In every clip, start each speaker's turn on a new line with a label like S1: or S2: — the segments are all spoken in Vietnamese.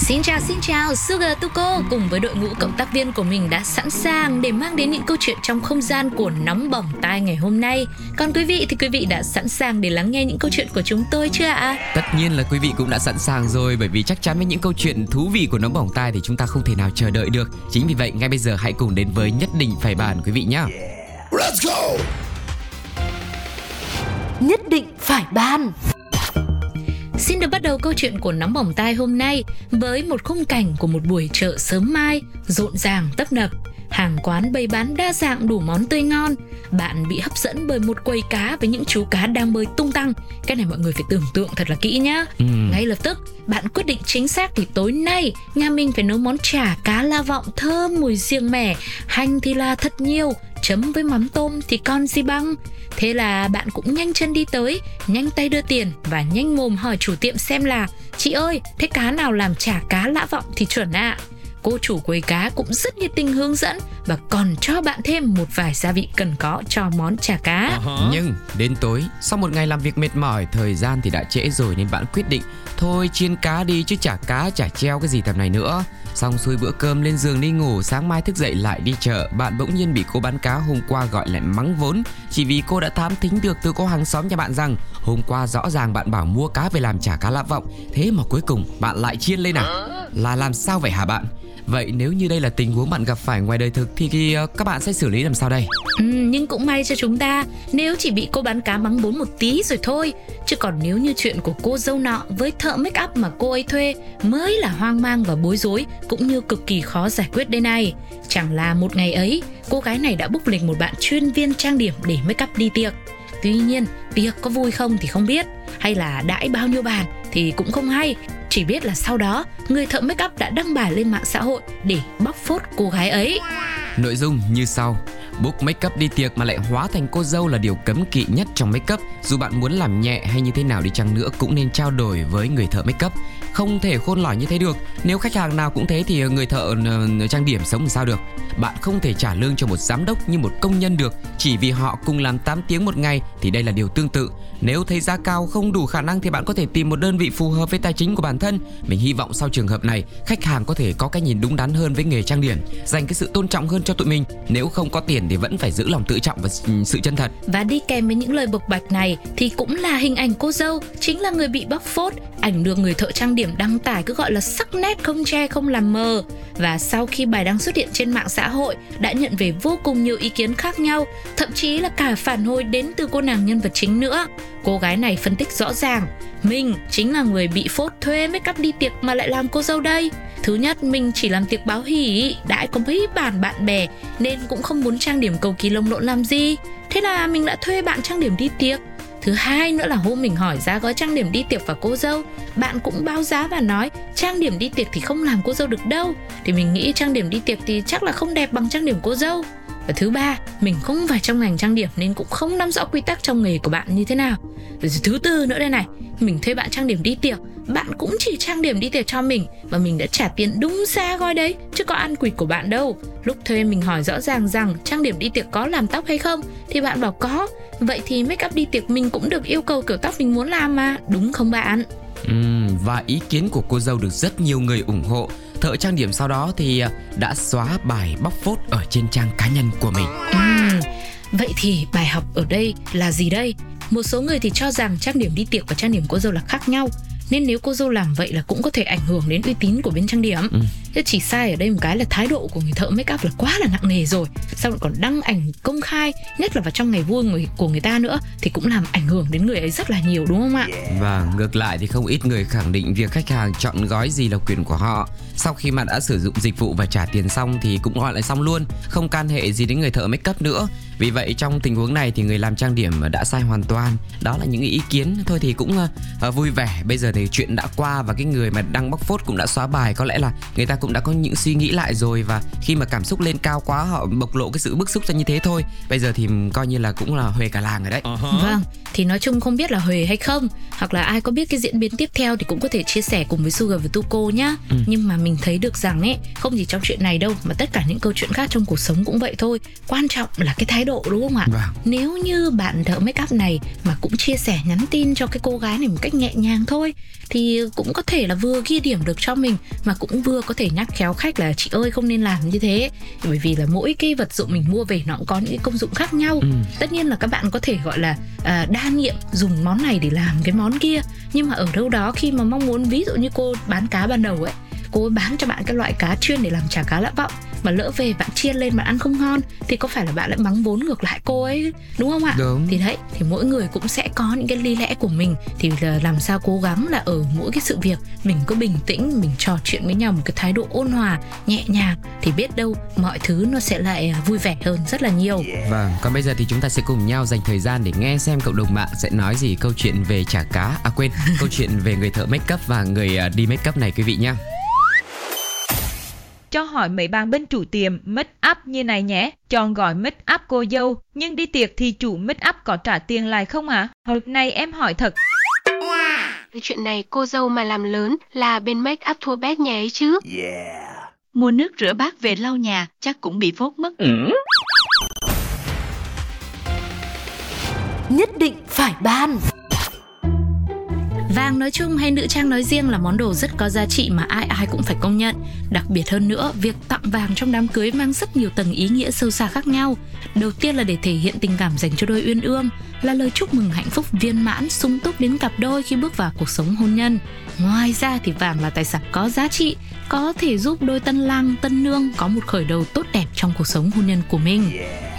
S1: Xin chào xin chào, Sugar Tuko cùng với đội ngũ cộng tác viên của mình đã sẵn sàng để mang đến những câu chuyện trong không gian của nóng bỏng tai ngày hôm nay. Còn quý vị thì quý vị đã sẵn sàng để lắng nghe những câu chuyện của chúng tôi chưa ạ?
S2: Tất nhiên là quý vị cũng đã sẵn sàng rồi bởi vì chắc chắn với những câu chuyện thú vị của nóng bỏng tai thì chúng ta không thể nào chờ đợi được. Chính vì vậy ngay bây giờ hãy cùng đến với nhất định phải bàn quý vị nhé.
S3: Let's go!
S4: Nhất định phải ban
S1: Xin được bắt đầu câu chuyện của nóng bỏng tai hôm nay với một khung cảnh của một buổi chợ sớm mai, rộn ràng tấp nập. Hàng quán bày bán đa dạng đủ món tươi ngon. Bạn bị hấp dẫn bởi một quầy cá với những chú cá đang bơi tung tăng. Cái này mọi người phải tưởng tượng thật là kỹ nhá.
S2: Ừ.
S1: Ngay lập tức, bạn quyết định chính xác thì tối nay nhà mình phải nấu món chả cá la vọng thơm mùi riêng mẻ, hành thì là thật nhiều, chấm với mắm tôm thì con gì bằng. Thế là bạn cũng nhanh chân đi tới, nhanh tay đưa tiền và nhanh mồm hỏi chủ tiệm xem là Chị ơi, thế cá nào làm chả cá lã vọng thì chuẩn ạ? À? Cô chủ quầy cá cũng rất nhiệt tình hướng dẫn và còn cho bạn thêm một vài gia vị cần có cho món chả cá.
S2: Uh-huh. Nhưng đến tối, sau một ngày làm việc mệt mỏi, thời gian thì đã trễ rồi nên bạn quyết định thôi chiên cá đi chứ chả cá chả treo cái gì tầm này nữa. Xong xuôi bữa cơm lên giường đi ngủ, sáng mai thức dậy lại đi chợ, bạn bỗng nhiên bị cô bán cá hôm qua gọi lại mắng vốn, chỉ vì cô đã thám thính được từ cô hàng xóm nhà bạn rằng hôm qua rõ ràng bạn bảo mua cá về làm chả cá lạ vọng, thế mà cuối cùng bạn lại chiên lên à? Là làm sao vậy hả bạn? Vậy nếu như đây là tình huống bạn gặp phải ngoài đời thực thì, thì ờ, các bạn sẽ xử lý làm sao đây?
S1: Ừ, nhưng cũng may cho chúng ta nếu chỉ bị cô bán cá mắng bốn một tí rồi thôi. Chứ còn nếu như chuyện của cô dâu nọ với thợ make up mà cô ấy thuê mới là hoang mang và bối rối cũng như cực kỳ khó giải quyết đây này. Chẳng là một ngày ấy, cô gái này đã búc lịch một bạn chuyên viên trang điểm để make up đi tiệc. Tuy nhiên, tiệc có vui không thì không biết, hay là đãi bao nhiêu bàn thì cũng không hay. Chỉ biết là sau đó, người thợ make up đã đăng bài lên mạng xã hội để bóc phốt cô gái ấy.
S2: Nội dung như sau. Book make up đi tiệc mà lại hóa thành cô dâu là điều cấm kỵ nhất trong make up Dù bạn muốn làm nhẹ hay như thế nào đi chăng nữa cũng nên trao đổi với người thợ make up không thể khôn lỏi như thế được. Nếu khách hàng nào cũng thế thì người thợ ờ, trang điểm sống làm sao được? Bạn không thể trả lương cho một giám đốc như một công nhân được. Chỉ vì họ cùng làm 8 tiếng một ngày thì đây là điều tương tự. Nếu thấy giá cao không đủ khả năng thì bạn có thể tìm một đơn vị phù hợp với tài chính của bản thân. Mình hy vọng sau trường hợp này khách hàng có thể có cái nhìn đúng đắn hơn với nghề trang điểm Dành cái sự tôn trọng hơn cho tụi mình. Nếu không có tiền thì vẫn phải giữ lòng tự trọng và ừ, sự chân thật.
S1: Và đi kèm với những lời bộc bạch này thì cũng là hình ảnh cô dâu, chính là người bị bóc phốt, ảnh được người thợ trang điểm đăng tải cứ gọi là sắc nét không che không làm mờ. Và sau khi bài đăng xuất hiện trên mạng xã hội đã nhận về vô cùng nhiều ý kiến khác nhau, thậm chí là cả phản hồi đến từ cô nàng nhân vật chính nữa. Cô gái này phân tích rõ ràng, mình chính là người bị phốt thuê make up đi tiệc mà lại làm cô dâu đây. Thứ nhất, mình chỉ làm tiệc báo hỉ, đã có mấy bản bạn bè nên cũng không muốn trang điểm cầu kỳ lông lộn làm gì. Thế là mình đã thuê bạn trang điểm đi tiệc. Thứ hai nữa là hôm mình hỏi giá gói trang điểm đi tiệc và cô dâu. Bạn cũng báo giá và nói, trang điểm đi tiệc thì không làm cô dâu được đâu. Thì mình nghĩ trang điểm đi tiệc thì chắc là không đẹp bằng trang điểm cô dâu và thứ ba, mình không phải trong ngành trang điểm nên cũng không nắm rõ quy tắc trong nghề của bạn như thế nào. Rồi thứ tư nữa đây này, mình thuê bạn trang điểm đi tiệc, bạn cũng chỉ trang điểm đi tiệc cho mình và mình đã trả tiền đúng giá gói đấy, chứ có ăn quỵt của bạn đâu. Lúc thuê mình hỏi rõ ràng rằng trang điểm đi tiệc có làm tóc hay không thì bạn bảo có. Vậy thì make up đi tiệc mình cũng được yêu cầu kiểu tóc mình muốn làm mà, đúng không bạn?
S2: Uhm, và ý kiến của cô dâu được rất nhiều người ủng hộ thợ trang điểm sau đó thì à, đã xóa bài bóc phốt ở trên trang cá nhân của mình.
S1: Uhm, vậy thì bài học ở đây là gì đây? Một số người thì cho rằng trang điểm đi tiệc và trang điểm cô dâu là khác nhau nên nếu cô dâu làm vậy là cũng có thể ảnh hưởng đến uy tín của bên trang điểm ừ thế chỉ sai ở đây một cái là thái độ của người thợ make up là quá là nặng nề rồi. Sau lại còn đăng ảnh công khai nhất là vào trong ngày vui người của người ta nữa thì cũng làm ảnh hưởng đến người ấy rất là nhiều đúng không ạ?
S2: Và vâng, ngược lại thì không ít người khẳng định việc khách hàng chọn gói gì là quyền của họ. Sau khi mà đã sử dụng dịch vụ và trả tiền xong thì cũng gọi lại xong luôn không can hệ gì đến người thợ make up nữa. Vì vậy trong tình huống này thì người làm trang điểm đã sai hoàn toàn. Đó là những ý kiến thôi thì cũng uh, vui vẻ. Bây giờ thì chuyện đã qua và cái người mà đăng bóc phốt cũng đã xóa bài có lẽ là người ta cũng đã có những suy nghĩ lại rồi và khi mà cảm xúc lên cao quá họ bộc lộ cái sự bức xúc ra như thế thôi. Bây giờ thì coi như là cũng là huề cả làng rồi đấy.
S1: Uh-huh. Vâng, thì nói chung không biết là huề hay không hoặc là ai có biết cái diễn biến tiếp theo thì cũng có thể chia sẻ cùng với Sugar và Tuko nhá. Ừ. Nhưng mà mình thấy được rằng ấy, không chỉ trong chuyện này đâu mà tất cả những câu chuyện khác trong cuộc sống cũng vậy thôi. Quan trọng là cái thái độ đúng không ạ?
S2: Vâng.
S1: Nếu như bạn thợ make up này mà cũng chia sẻ nhắn tin cho cái cô gái này một cách nhẹ nhàng thôi thì cũng có thể là vừa ghi điểm được cho mình mà cũng vừa có thể nhắc khéo khách là chị ơi không nên làm như thế bởi vì là mỗi cái vật dụng mình mua về nó cũng có những công dụng khác nhau ừ. tất nhiên là các bạn có thể gọi là à, đa nhiệm dùng món này để làm cái món kia. Nhưng mà ở đâu đó khi mà mong muốn, ví dụ như cô bán cá ban đầu ấy, cô ấy bán cho bạn cái loại cá chuyên để làm chả cá lã vọng mà lỡ về bạn chiên lên bạn ăn không ngon thì có phải là bạn lại mắng vốn ngược lại cô ấy đúng không ạ?
S2: Đúng.
S1: thì đấy thì mỗi người cũng sẽ có những cái lý lẽ của mình. Thì là làm sao cố gắng là ở mỗi cái sự việc mình cứ bình tĩnh mình trò chuyện với nhau một cái thái độ ôn hòa nhẹ nhàng thì biết đâu mọi thứ nó sẽ lại à, vui vẻ hơn rất là nhiều.
S2: Vâng còn bây giờ thì chúng ta sẽ cùng nhau dành thời gian để nghe xem cộng đồng mạng sẽ nói gì câu chuyện về chả cá. À quên câu chuyện về người thợ make up và người à, đi make up này quý vị nhé
S3: cho hỏi mấy bạn bên chủ tiệm make up như này nhé. Chọn gói make up cô dâu, nhưng đi tiệc thì chủ make up có trả tiền lại không ạ? À? Hồi này em hỏi thật.
S5: Cái chuyện này cô dâu mà làm lớn là bên make up thua bét nhà ấy chứ.
S6: Yeah. Mua nước rửa bát về lau nhà chắc cũng bị phốt mất.
S4: Ừ. Nhất định phải ban.
S1: Vàng nói chung hay nữ trang nói riêng là món đồ rất có giá trị mà ai ai cũng phải công nhận. Đặc biệt hơn nữa, việc tặng vàng trong đám cưới mang rất nhiều tầng ý nghĩa sâu xa khác nhau. Đầu tiên là để thể hiện tình cảm dành cho đôi uyên ương, là lời chúc mừng hạnh phúc viên mãn, sung túc đến cặp đôi khi bước vào cuộc sống hôn nhân. Ngoài ra thì vàng là tài sản có giá trị, có thể giúp đôi tân lang, tân nương có một khởi đầu tốt đẹp trong cuộc sống hôn nhân của mình.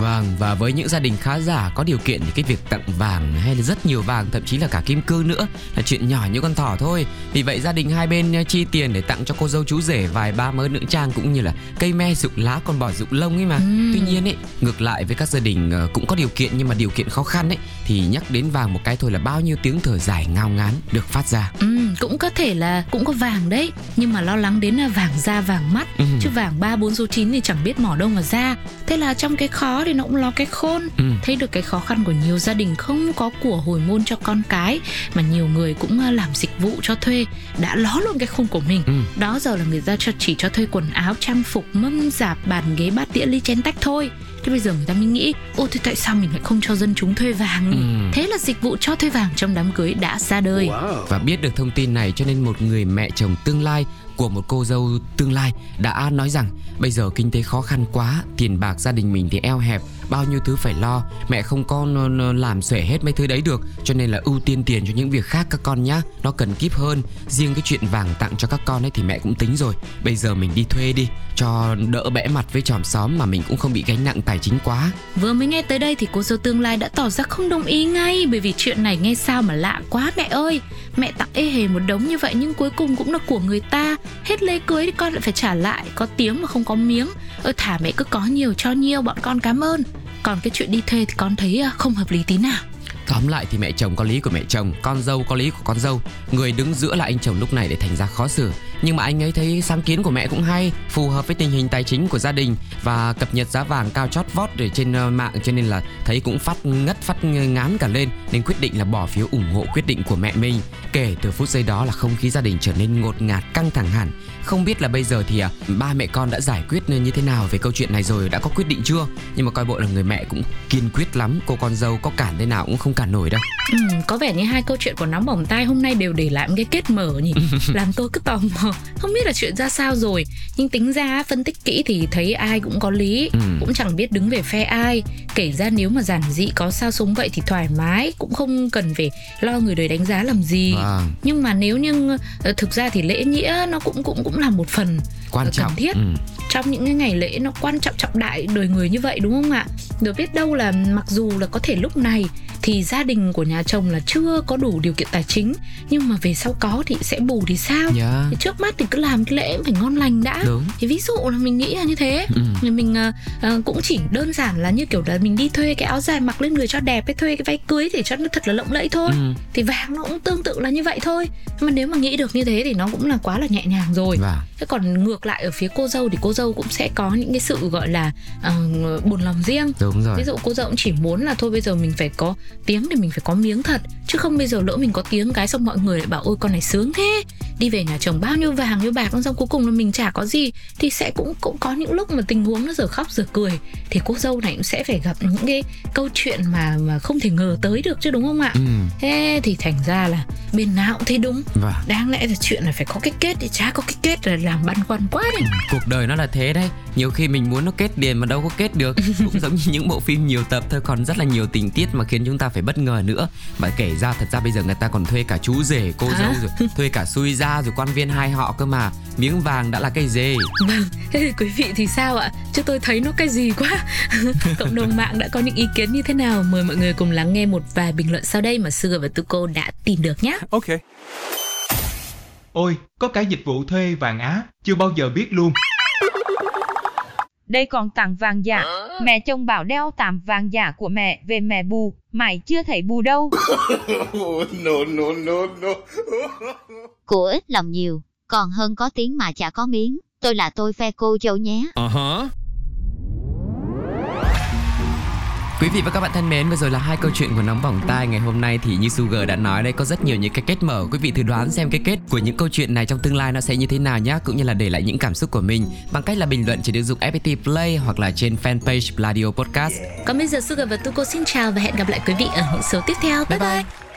S2: Vâng, và với những gia đình khá giả có điều kiện thì cái việc tặng vàng hay là rất nhiều vàng, thậm chí là cả kim cương nữa là chuyện nhỏ như con thỏ thôi. Vì vậy gia đình hai bên eh, chi tiền để tặng cho cô dâu chú rể vài ba mớ nữ trang cũng như là cây me dụng lá còn bò dụng lông ấy mà. Ừ. Tuy nhiên ấy, ngược lại với các gia đình ờ, cũng có điều kiện nhưng mà điều kiện khó khăn ấy thì nhắc đến vàng một cái thôi là bao nhiêu tiếng thở dài ngao ngán được phát ra.
S1: Ừ, cũng có thể là cũng có vàng đấy, nhưng mà lo lắng đến là vàng da vàng mắt, ừ. chứ vàng ba bốn số 9 thì chẳng biết mỏ đâu mà ra. Thế là trong cái khó thì nó cũng lo cái khôn. Ừ. Thấy được cái khó khăn của nhiều gia đình không có của hồi môn cho con cái mà nhiều người cũng ờ, làm dịch vụ cho thuê đã ló luôn cái khung của mình. Ừ. Đó giờ là người ta cho chỉ cho thuê quần áo, trang phục, mâm dạp, bàn ghế, bát đĩa, ly chén tách thôi thế bây giờ người ta mới nghĩ ô thì tại sao mình lại không cho dân chúng thuê vàng ừ. thế là dịch vụ cho thuê vàng trong đám cưới đã ra đời
S2: wow. và biết được thông tin này cho nên một người mẹ chồng tương lai của một cô dâu tương lai đã nói rằng, bây giờ kinh tế khó khăn quá, tiền bạc gia đình mình thì eo hẹp, bao nhiêu thứ phải lo, mẹ không có làm xuể hết mấy thứ đấy được, cho nên là ưu tiên tiền cho những việc khác các con nhá, nó cần kíp hơn. Riêng cái chuyện vàng tặng cho các con ấy thì mẹ cũng tính rồi, bây giờ mình đi thuê đi, cho đỡ bẽ mặt với chòm xóm mà mình cũng không bị gánh nặng tài chính quá.
S1: Vừa mới nghe tới đây thì cô dâu tương lai đã tỏ ra không đồng ý ngay, bởi vì chuyện này nghe sao mà lạ quá mẹ ơi mẹ tặng ê hề một đống như vậy nhưng cuối cùng cũng là của người ta. Hết lễ cưới thì con lại phải trả lại. Có tiếng mà không có miếng. Ơ thả mẹ cứ có nhiều cho nhiều bọn con cảm ơn. Còn cái chuyện đi thuê thì con thấy à, không hợp lý tí nào.
S2: Tóm lại thì mẹ chồng có lý của mẹ chồng Con dâu có lý của con dâu. Người đứng giữa là anh chồng lúc này để thành ra khó xử. Nhưng mà anh ấy thấy sáng kiến của mẹ cũng hay Phù hợp với tình hình tài chính của gia đình Và cập nhật giá vàng cao chót vót để trên ờ, mạng Cho nên là thấy cũng phát ngất phát ngán cả lên Nên quyết định là bỏ phiếu ủng hộ quyết định của mẹ mình. Kể từ phút giây đó là không khí gia đình trở nên ngột ngạt căng thẳng hẳn. Không biết là bây giờ thì à, ba mẹ con đã giải quyết ờ, như thế nào về câu chuyện này rồi Đã có quyết định chưa? Nhưng mà coi bộ là người mẹ cũng kiên quyết lắm Cô con dâu có cản thế nào cũng không cản nổi đâu
S1: ừ, Có vẻ như hai câu chuyện của nóng bỏng tai hôm nay đều để lại một cái kết mở nhỉ Làm tôi cứ tò mò Không biết là chuyện ra sao rồi Nhưng tính ra phân tích kỹ thì thấy ai cũng có lý ừ. Cũng chẳng biết đứng về phe ai Kể ra nếu mà giản dị có sao sống vậy thì thoải mái Cũng không cần phải lo người đời đánh giá làm gì à. Nhưng mà nếu như ờ, thực ra thì lễ nghĩa nó cũng cũng cũng là một phần
S2: quan
S1: và
S2: trọng
S1: cần thiết
S2: ừ.
S1: trong những cái ngày lễ nó quan trọng trọng đại đời người như vậy đúng không ạ? Được biết đâu là mặc dù là có thể lúc này thì gia đình của nhà chồng là chưa có đủ điều kiện tài chính nhưng mà về sau có thì sẽ bù thì sao?
S2: Dạ.
S1: Thì trước mắt thì cứ làm cái lễ phải ngon lành đã.
S2: Đúng.
S1: Thì ví dụ là mình nghĩ là như thế.
S2: Ừ.
S1: Thì mình ờ, cũng chỉ đơn giản là như kiểu là mình đi thuê cái áo dài mặc lên người cho đẹp hay thuê cái váy cưới để cho nó thật là lộng lẫy thôi.
S2: Ừ.
S1: Thì vàng nó cũng tương tự là như vậy thôi. Mà nếu mà nghĩ được như thế thì nó cũng là quá là nhẹ nhàng rồi.
S2: Vâng.
S1: Thế còn ngược lại ở phía cô dâu thì cô dâu cũng sẽ có những cái sự gọi là uh, buồn lòng riêng.
S2: đúng rồi
S1: Ví dụ cô dâu cũng chỉ muốn là thôi bây giờ mình phải có tiếng thì mình phải có miếng thật chứ không bây giờ lỡ mình có tiếng cái xong mọi người lại bảo ôi con này sướng thế. Đi về nhà chồng bao nhiêu vàng nhiêu bạc xong cuối cùng là mình chả có gì. Thì sẽ cũng cũng có những lúc mà tình huống nó giờ khóc giờ cười. Thì cô dâu này cũng sẽ phải gặp những cái câu chuyện mà mà không thể ngờ tới được chứ đúng không ạ?
S2: Ừ.
S1: thế thì thành ra là bên nào cũng thấy đúng.
S2: Vâng.
S1: đáng lẽ là chuyện là phải có cái kết thì chả có cái kết là làm băn khoăn quá đấy.
S2: Cuộc đời nó là thế đấy. Nhiều khi mình muốn nó kết liền mà đâu có kết được. Cũng giống như những bộ phim nhiều tập thôi còn rất là nhiều tình tiết mà khiến chúng ta phải bất ngờ nữa và kể ra thật ra bây giờ người ta còn thuê cả chú rể cô
S1: Hả?
S2: dâu rồi thuê cả xui gia rồi quan viên hai họ cơ mà miếng vàng đã là cây dê
S1: Vâng, thế thì quý vị thì sao ạ? Chứ tôi thấy nó cái gì quá. Cộng đồng mạng đã có những ý kiến như thế nào? Mời mọi người cùng lắng nghe một vài bình luận sau đây mà Sugar và Tuko đã tìm được nhé.
S7: Okay. Ôi, có cả dịch vụ thuê vàng Á, chưa bao giờ biết luôn.
S3: Đây còn tặng vàng giả. Mẹ chồng bảo đeo tạm vàng giả của mẹ về mẹ bù. Mày chưa thấy bù đâu.
S8: của ít lòng nhiều, còn hơn có tiếng mà chả có miếng. Tôi là tôi phe cô dâu nhé.
S2: Ờ hả? Quý vị và các bạn thân mến, vừa rồi là hai câu chuyện của nóng bỏng tai ngày hôm nay thì như Sugar đã nói đây có rất nhiều những cái kết mở. Quý vị thử đoán xem cái kết của những câu chuyện này trong tương lai nó sẽ như thế nào nhé, cũng như là để lại những cảm xúc của mình bằng cách là bình luận trên ứng dụng FPT Play hoặc là trên fanpage Pladio Podcast.
S1: Còn bây giờ Sugar và Tuko xin chào và hẹn gặp lại quý vị ở những số tiếp theo. Bye bye. bye.